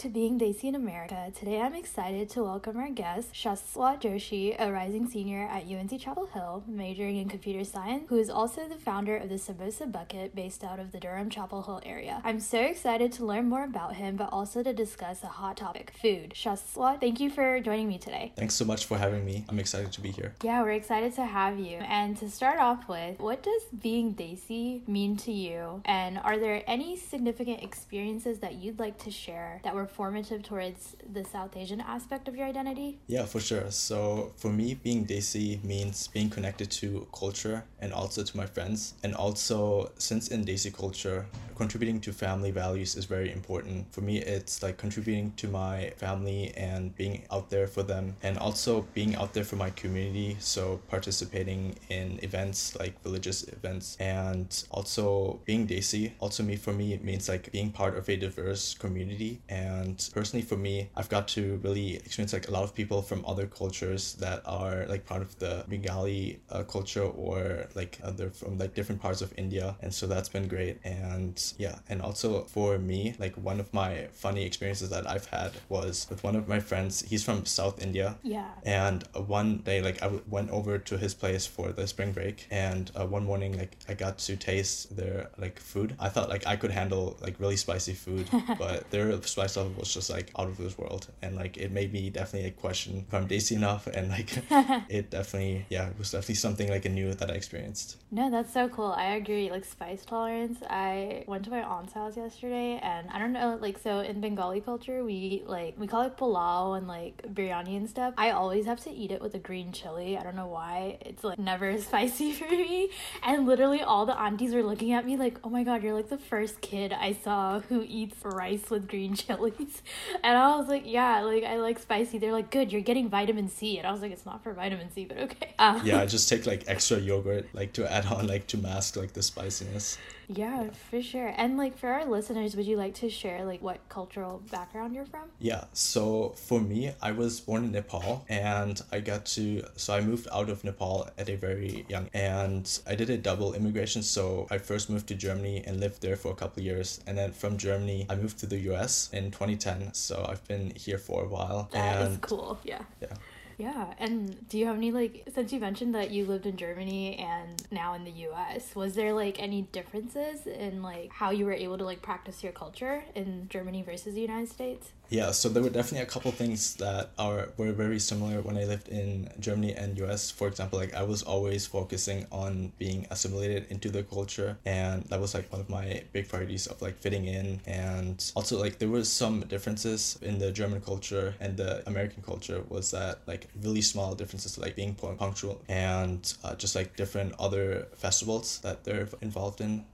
to Being Desi in America. Today I'm excited to welcome our guest, Shaswat Joshi, a rising senior at UNC Chapel Hill, majoring in computer science, who is also the founder of the Samosa Bucket based out of the Durham Chapel Hill area. I'm so excited to learn more about him, but also to discuss a hot topic food. Shaswat, thank you for joining me today. Thanks so much for having me. I'm excited to be here. Yeah, we're excited to have you. And to start off with, what does being Desi mean to you? And are there any significant experiences that you'd like to share that were formative towards the South Asian aspect of your identity? Yeah, for sure. So for me, being Desi means being connected to culture and also to my friends. And also, since in Desi culture, contributing to family values is very important. For me, it's like contributing to my family and being out there for them, and also being out there for my community. So participating in events like religious events, and also being Desi. Also, me for me, it means like being part of a diverse community. And personally, for me, I've got to really experience like a lot of people from other cultures that are like part of the Bengali uh, culture or like uh, they're from like different parts of India, and so that's been great. And yeah, and also for me, like one of my funny experiences that I've had was with one of my friends. He's from South India. Yeah. And uh, one day, like I w- went over to his place for the spring break, and uh, one morning, like I got to taste their like food. I thought like I could handle like really spicy food, but their spice level was just like out of this world, and like it made me definitely like, question if I'm Desi enough, and like it definitely yeah, it was definitely something like a new that I experienced. No, that's so cool. I agree. Like spice tolerance. I went to my aunt's house yesterday, and I don't know. Like so in Bengali culture, we like we call it pulao and like biryani and stuff. I always have to eat it with a green chili. I don't know why. It's like never spicy for me. And literally all the aunties were looking at me like, "Oh my god, you're like the first kid I saw who eats rice with green chilies." And I was like, "Yeah, like I like spicy." They're like, "Good, you're getting vitamin C." And I was like, "It's not for vitamin C, but okay." Um, Yeah, I just take like extra yogurt like to add on like to mask like the spiciness. Yeah, for sure. And like for our listeners, would you like to share like what cultural background you're from? Yeah, so for me, I was born in Nepal and I got to, so I moved out of Nepal at a very young, and I did a double immigration. So I first moved to Germany and lived there for a couple of years. And then from Germany, I moved to the US in 2010. So I've been here for a while. That is and cool. Yeah. yeah. Yeah. And do you have any like since you mentioned that you lived in Germany and now in the US, was there like any differences in like how you were able to like practice your culture in Germany versus the United States? Yeah, so there were definitely a couple things that are were very similar when I lived in Germany and US. For example, like I was always focusing on being assimilated into the culture and that was like one of my big priorities of like fitting in and also like there was some differences in the German culture and the American culture was that like really small differences like being pu- punctual and uh, just like different other festivals that they're involved in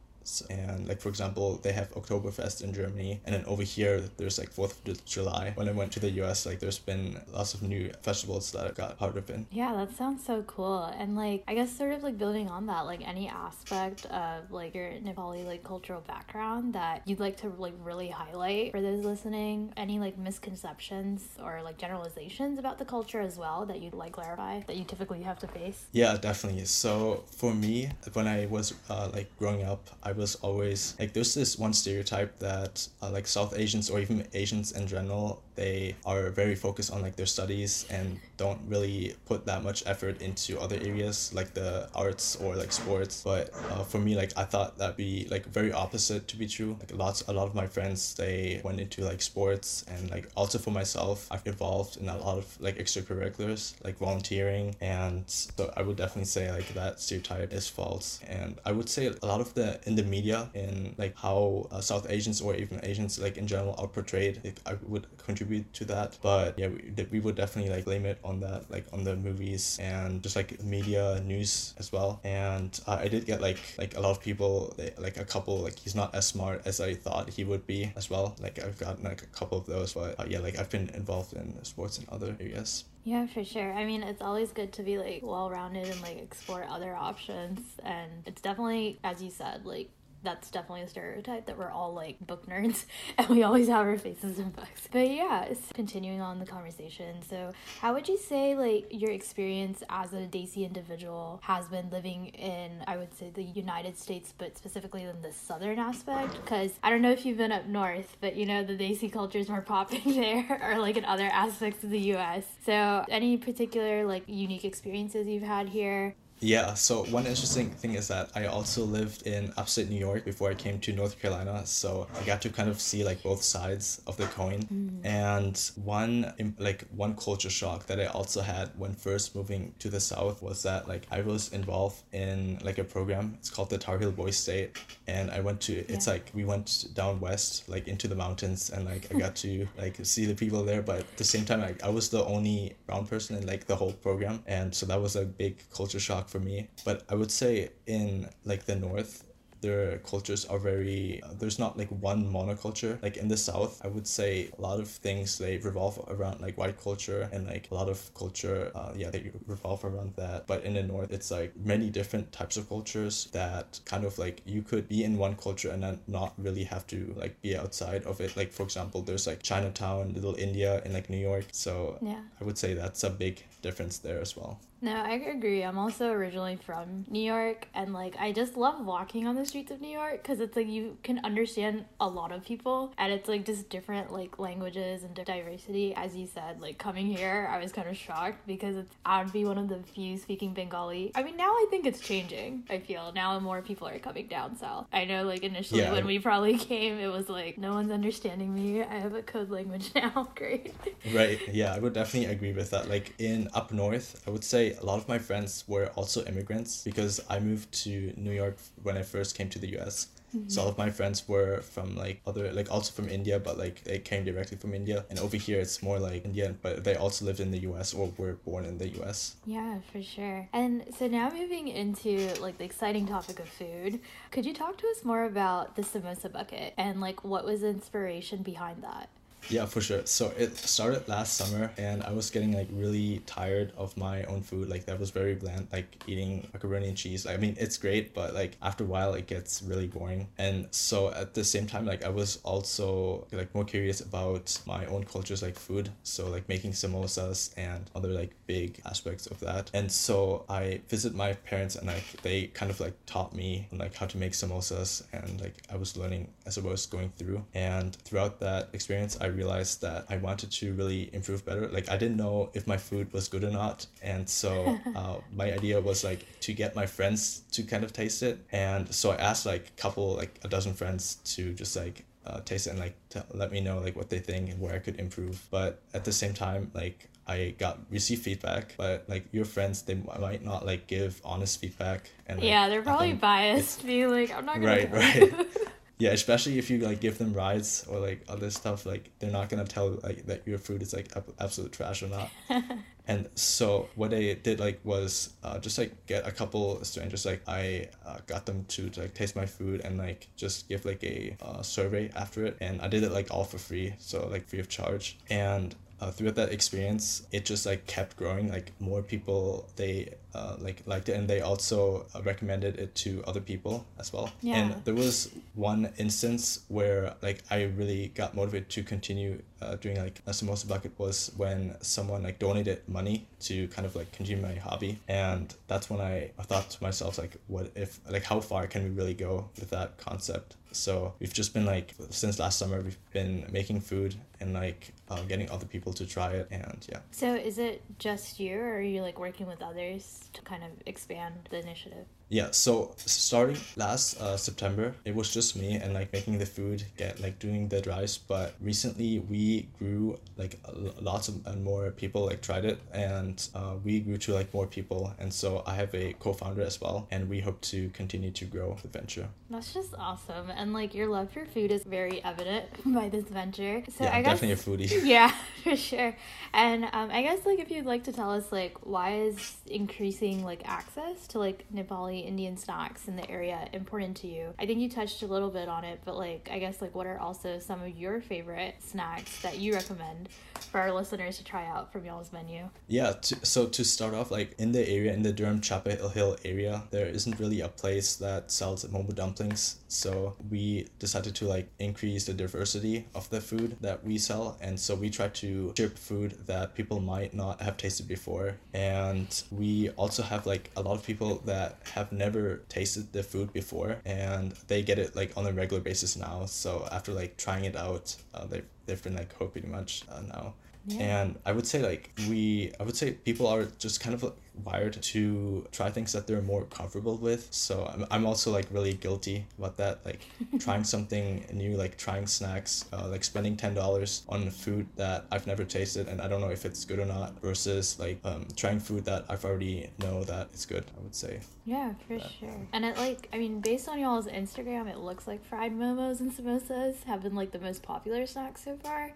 and like for example they have Oktoberfest in Germany and then over here there's like 4th of July when I went to the US like there's been lots of new festivals that I got part of in Yeah, that sounds so cool. And like I guess sort of like building on that, like any aspect of like your Nepali like cultural background that you'd like to like really highlight for those listening, any like misconceptions or like generalizations about the culture as well that you'd like clarify that you typically have to face? Yeah, definitely. So for me, when I was uh, like growing up, I was always like there's this one stereotype that uh, like South Asians or even Asians in general they are very focused on like their studies and don't really put that much effort into other areas like the arts or like sports. But uh, for me, like I thought that'd be like very opposite to be true. Like lots, a lot of my friends they went into like sports and like also for myself, I've involved in a lot of like extracurriculars like volunteering and so I would definitely say like that stereotype is false. And I would say a lot of the in the media and like how uh, South Asians or even Asians like in general are portrayed, like, I would contribute to that. But yeah, we, we would definitely like blame it on that, like on the movies and just like media news as well. And uh, I did get like like a lot of people, they, like a couple, like he's not as smart as I thought he would be as well. Like I've gotten like a couple of those, but uh, yeah, like I've been involved in sports and other areas. Yeah, for sure. I mean, it's always good to be like well rounded and like explore other options. And it's definitely, as you said, like that's definitely a stereotype that we're all like book nerds and we always have our faces in books. But yeah, continuing on the conversation. So, how would you say like your experience as a Desi individual has been living in, I would say, the United States, but specifically in the southern aspect? Because I don't know if you've been up north, but you know, the Desi culture is more popping there or like in other aspects of the US. So, any particular like unique experiences you've had here? Yeah, so one interesting thing is that I also lived in upstate New York before I came to North Carolina, so I got to kind of see like both sides of the coin. Mm. And one like one culture shock that I also had when first moving to the south was that like I was involved in like a program. It's called the Tar Heel Boys State, and I went to it's like we went down west like into the mountains and like I got to like see the people there, but at the same time like I was the only brown person in like the whole program, and so that was a big culture shock for me. But I would say in like the north, their cultures are very uh, there's not like one monoculture like in the south i would say a lot of things they revolve around like white culture and like a lot of culture uh, yeah they revolve around that but in the north it's like many different types of cultures that kind of like you could be in one culture and then not really have to like be outside of it like for example there's like chinatown little india in like new york so Yeah. i would say that's a big difference there as well No, I agree. I'm also originally from New York, and like I just love walking on the streets of New York because it's like you can understand a lot of people, and it's like just different like languages and diversity. As you said, like coming here, I was kind of shocked because it's, I'd be one of the few speaking Bengali. I mean, now I think it's changing. I feel now more people are coming down south. I know, like initially Yeah. when we probably came, it was like no one's understanding me. I have a code language now. Great. Right. Yeah, I would definitely agree with that. Like in up north, I would say a lot of my friends were also immigrants because I moved to New York when I first came to the US. So mm-hmm. all of my friends were from like other like also from India, but like they came directly from India. And over here it's more like Indian, but they also lived in the US or were born in the US. Yeah, for sure. And so now moving into like the exciting topic of food, could you talk to us more about the samosa bucket and like what was the inspiration behind that? Yeah, for sure. So it started last summer, and I was getting like really tired of my own food. Like that was very bland, like eating macaroni and cheese. I mean, it's great, but like after a while, it gets really boring. And so at the same time, like I was also like more curious about my own cultures, like food. So like making samosas and other like big aspects of that. And so I visit my parents, and like they kind of like taught me like how to make samosas, and like I was learning as I was going through. And throughout that experience, I realized that I wanted to really improve better. Like I didn't know if my food was good or not, and so uh, my idea was like to get my friends to kind of taste it. And so I asked like a couple, like a dozen friends to just like uh, taste it and like to let me know like what they think and where I could improve. But at the same time, like I got received feedback, but like your friends, they might not like give honest feedback. And like, yeah, they're probably biased, being like, I'm not gonna Right, right. you." Yeah, especially if you like give them rides or like other stuff, like they're not gonna tell like that your food is like absolute trash or not. and so what I did like was uh, just like get a couple strangers like I uh, got them to, to like taste my food and like just give like a uh, survey after it, and I did it like all for free, so like free of charge. And uh, throughout that experience, it just like kept growing. Like more people they uh, like liked it, and they also uh, recommended it to other people as well. Yeah. And there was one instance where like I really got motivated to continue uh, doing like a samosa bucket was when someone like donated money to kind of like continue my hobby, and that's when I, I thought to myself like, what if like how far can we really go with that concept? So we've just been like since last summer we've been making food and like uh, getting other people to try it and yeah. So is it just you, or are you like working with others to kind of expand the initiative? Yeah, so starting last uh, September, it was just me and like making the food, get like doing the drives But recently we grew like lots of and more people like tried it, and uh, we grew to like more people. And so I have a co-founder as well, and we hope to continue to grow the venture. That's just awesome, and like your love for food is very evident by this venture. So yeah, I guess definitely a foodie. yeah, for sure. And um, I guess like if you'd like to tell us like why is increasing like access to like Nepali Indian snacks in the area important to you? I think you touched a little bit on it, but like I guess like what are also some of your favorite snacks that you recommend for our listeners to try out from y'all's menu? Yeah, to, so to start off, like in the area, in the Durham Chapel Hill area, there isn't really a place that sells momo dumplings. So we decided to like increase the diversity of the food that we sell. And so we try to ship food that people might not have tasted before. And we also have like a lot of people that have never tasted the food before and they get it like on a regular basis now. So after like trying it out, uh, they've, they've been like pretty much uh, now. Yeah. And I would say like we I would say people are just kind of like wired to try things that they're more comfortable with. So I'm, I'm also like really guilty about that. Like trying something new, like trying snacks, uh, like spending ten dollars on food that I've never tasted and I don't know if it's good or not versus like um, trying food that I've already know that it's good, I would say. Yeah, for sure. And it like I mean, based on y'all's Instagram, it looks like fried momos and samosas have been like the most popular snacks so far.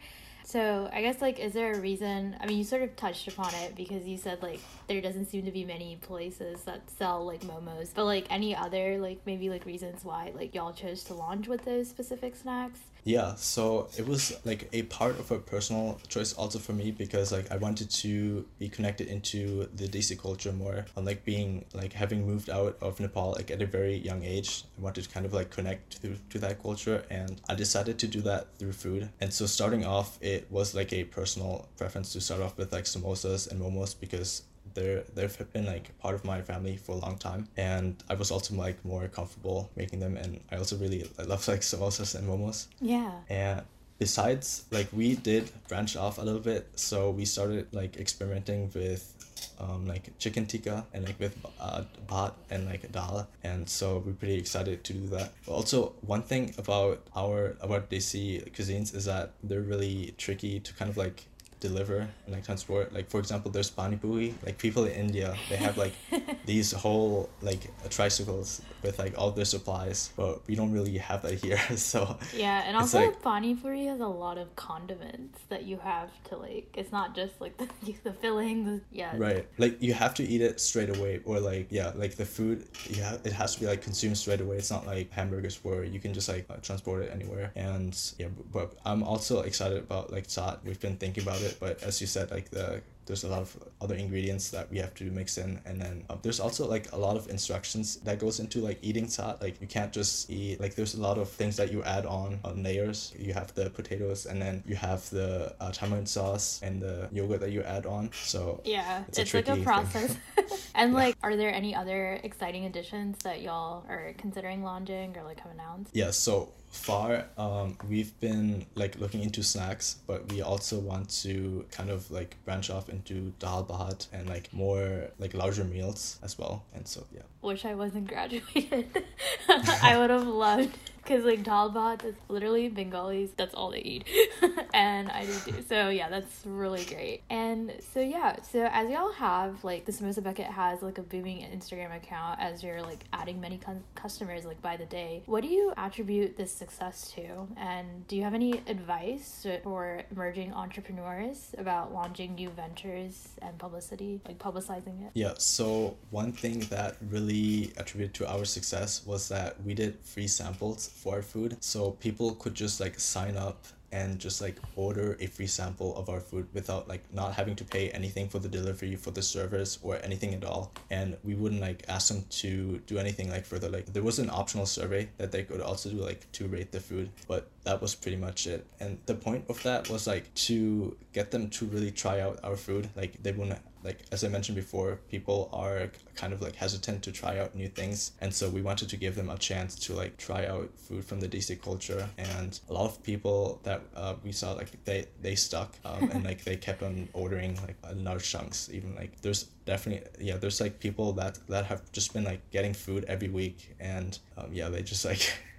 So I guess like is there a reason I mean you sort of touched upon it because you said like there doesn't seem to be many places that sell like momos. But like any other like maybe like reasons why like y'all chose to launch with those specific snacks? Yeah, so it was like a part of a personal choice also for me because like I wanted to be connected into the Desi culture more. And like being like having moved out of Nepal like at a very young age, I wanted to kind of like connect to, to that culture and I decided to do that through food. And so starting off it was like a personal preference to start off with like samosas and momos because they're they've been like part of my family for a long time and i was also like more comfortable making them and i also really I love like samosas and momos. Yeah. And besides like we did branch off a little bit so we started like experimenting with um, like chicken tikka and like with uh, bhat and like dal and so we're pretty excited to do that. But also one thing about our about desi cuisines is that they're really tricky to kind of like deliver and like transport. Like for example, there's pani puri. Like people in India, they have like these whole like tricycles with like all their supplies, but we don't really have that here. so yeah, and also like, pani puri has a lot of condiments that you have to like. It's not just like the the filling. Yeah. Right. Like you have to eat it straight away, or like yeah, like the food. Yeah, it has to be like consumed straight away. It's not like hamburgers where you can just like uh, transport it anywhere. And yeah, but I'm also excited about like chaat We've been thinking about it it. But as you said, like the there's a lot of other ingredients that we have to mix in and then um, there's also like a lot of instructions that goes into like eating chaat like you can't just eat like there's a lot of things that you add on on layers. You have the potatoes and then you have the uh, tamarind sauce and the yogurt that you add on. So yeah it's, it's like a process and yeah. like are there any other exciting additions that y'all are considering launching or like have announced? Yeah so far um, we've been like looking into snacks but we also want to kind of like branch off into dal bhat and like more like larger meals as well. And so yeah. Wish i wasn't graduated. I would have loved because like dal is literally Bengalis. That's all they eat, and I do too. So yeah, that's really great. And so yeah, so as y'all have like the Samosa Bucket has like a booming Instagram account as you're like adding many con- customers like by the day. What do you attribute this success to? And do you have any advice for emerging entrepreneurs about launching new ventures and publicity, like publicizing it? Yeah. So one thing that really attributed to our success was that we did free samples for food. So people could just like sign up and just like order a free sample of our food without like not having to pay anything for the delivery for the service or anything at all. And we wouldn't like ask them to do anything like further. Like there was an optional survey that they could also do like to rate the food but that was pretty much it. And the point of that was like to get them to really try out our food. Like they wouldn't like as I mentioned before, people are kind of like hesitant to try out new things, and so we wanted to give them a chance to like try out food from the Desi culture. And a lot of people that uh, we saw like they they stuck um, and like they kept on ordering like large chunks. Even like there's definitely yeah there's like people that that have just been like getting food every week, and um, yeah they just like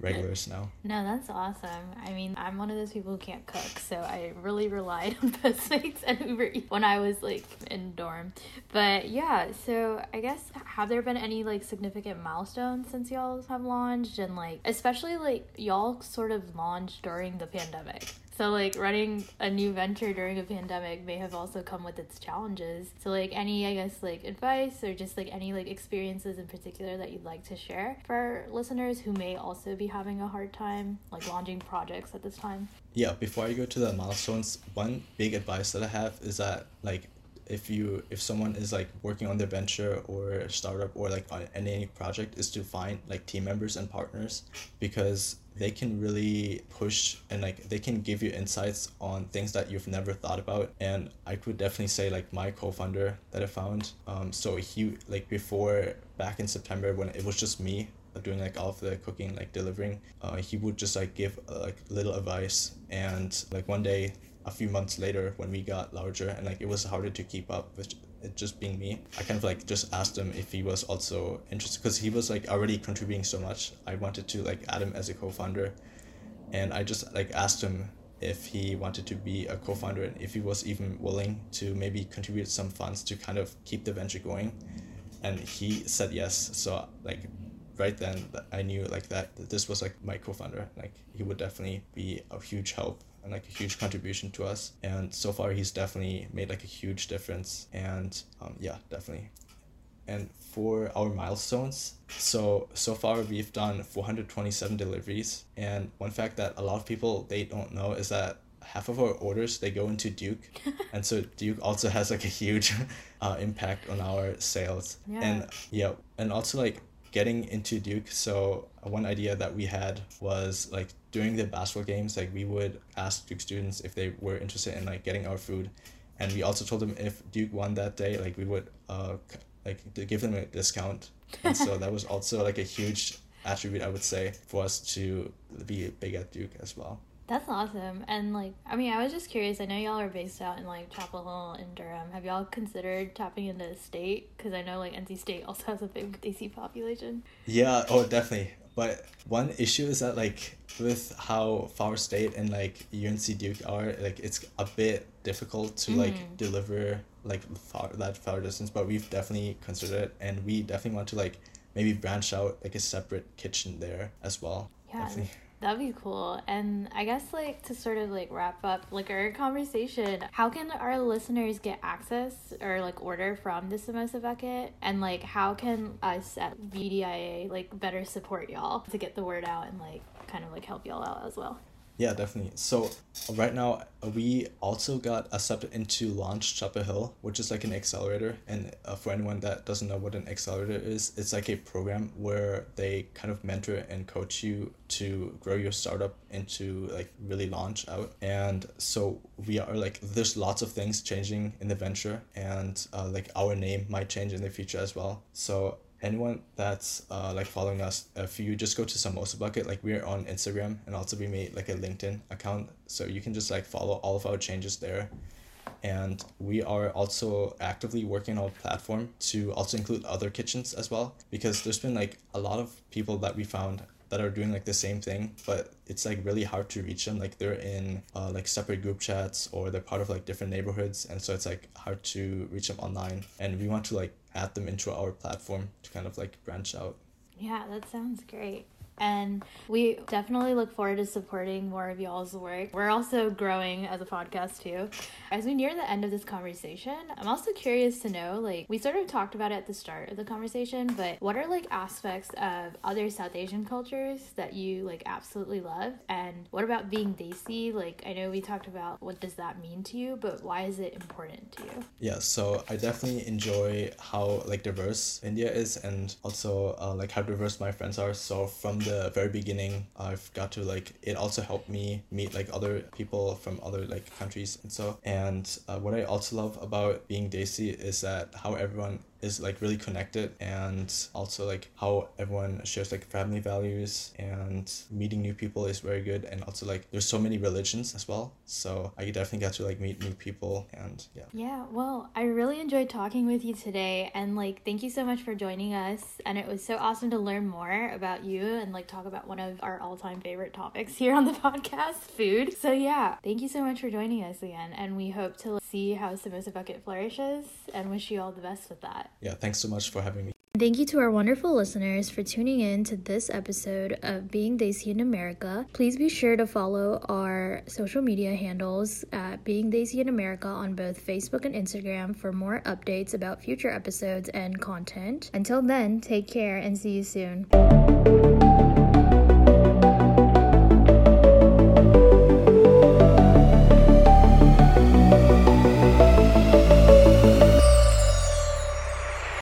regulars now. No, that's awesome. I mean, I'm one of those people who can't cook, so I really relied on Postmates and Uber Eats when I was like in dorm. But yeah, so I guess have there been any like significant milestones since y'all have launched and like especially like y'all sort of launched during the pandemic. So like running a new venture during a pandemic may have also come with its challenges. So like any I guess like advice or just like any like experiences in particular that you'd like to share for listeners who may also be having a hard time like launching projects at this time? Yeah, before I go to the milestones, one big advice that I have is that like if you if someone is like working on their venture or startup or like on any project is to find like team members and partners because they can really push and like they can give you insights on things that you've never thought about. And i could definitely say like my co-founder that i found um so he like before back in september when it was just me doing like all of the cooking like delivering uh, he would just like give uh, like little advice and like one day a few months later when we got larger and like it was harder to keep up with it just being me. I kind of like just asked him if he was also interested because he was like already contributing so much. I wanted to like add him as a co-founder and i just like asked him if he wanted to be a co-founder and if he was even willing to maybe contribute some funds to kind of keep the venture going and he said yes. So like right then i knew like that, that this was like my co-founder. Like he would definitely be a huge help and like a huge contribution to us. And so far, he's definitely made like a huge difference. And um, yeah, definitely. And for our milestones, so so far we've done 427 deliveries. And one fact that a lot of people they don't know is that half of our orders they go into Duke, and so Duke also has like a huge uh, impact on our sales. Yeah. And yeah, and also like getting into Duke. So one idea that we had was like during the basketball games, like we would ask Duke students if they were interested in like getting our food, and we also told them if Duke won that day, like we would uh like to give them a discount, and so that was also like a huge attribute I would say for us to be big at Duke as well. That's awesome. And like, I mean, I was just curious. I know y'all are based out in like Chapel Hill in Durham. Have y'all considered tapping into the state? Because I know like NC State also has a big Desi population. Yeah. Oh, definitely. But one issue is that like with how Far State and like UNC Duke are, like it's a bit difficult to mm-hmm. like deliver like far that far distance. But we've definitely considered it, and we definitely want to like maybe branch out like a separate kitchen there as well. Yeah. Definitely. That'd be cool. And I guess like to sort of like wrap up like our conversation, how can our listeners get access or like order from the Samosa Bucket? And like how can us at VDIA like better support y'all to get the word out and like kind of like help y'all out as well? Yeah, definitely. So right now we also got accepted into Launch Chapel Hill, which is like an accelerator. And uh, for anyone that doesn't know what an accelerator is, it's like a program where they kind of mentor and coach you to grow your startup into like really launch out. And so we are like there's lots of things changing in the venture, and uh, like our name might change in the future as well. So anyone that's uh, like following us, if you just go to Samosa Bucket, like we're on Instagram and also we made like a LinkedIn account, so you can just like follow all of our changes there. And we are also actively working on a platform to also include other kitchens as well, because there's been like a lot of people that we found that are doing like the same thing but it's like really hard to reach them like they're in uh, like separate group chats or they're part of like different neighborhoods and so it's like hard to reach them online and we want to like add them into our platform to kind of like branch out. Yeah, that sounds great. And we definitely look forward to supporting more of y'all's work. We're also growing as a podcast too. As we near the end of this conversation, I'm also curious to know like, we sort of talked about it at the start of the conversation, but what are like aspects of other South Asian cultures that you like absolutely love? And what about being Desi? Like, I know we talked about what does that mean to you, but why is it important to you? Yeah, so I definitely enjoy how like diverse India is and also uh, like how diverse my friends are. So from the the very beginning i've got to like it also helped me meet like other people from other like countries and so and uh, what i also love about being desi is that how everyone is like really connected and also like how everyone shares like family values and meeting new people is very good and also like there's so many religions as well. So i definitely got to like meet new people and yeah. Yeah well i really enjoyed talking with you today and like thank you so much for joining us. And it was so awesome to learn more about you and like talk about one of our all-time favorite topics here on the podcast food. So yeah thank you so much for joining us again and we hope to see how samosa bucket flourishes and wish you all the best with that yeah, thanks so much for having me. Thank you to our wonderful listeners for tuning in to this episode of Being Desi in America. Please be sure to follow our social media handles at Being Desi in America on both Facebook and Instagram for more updates about future episodes and content. Until then, take care and see you soon.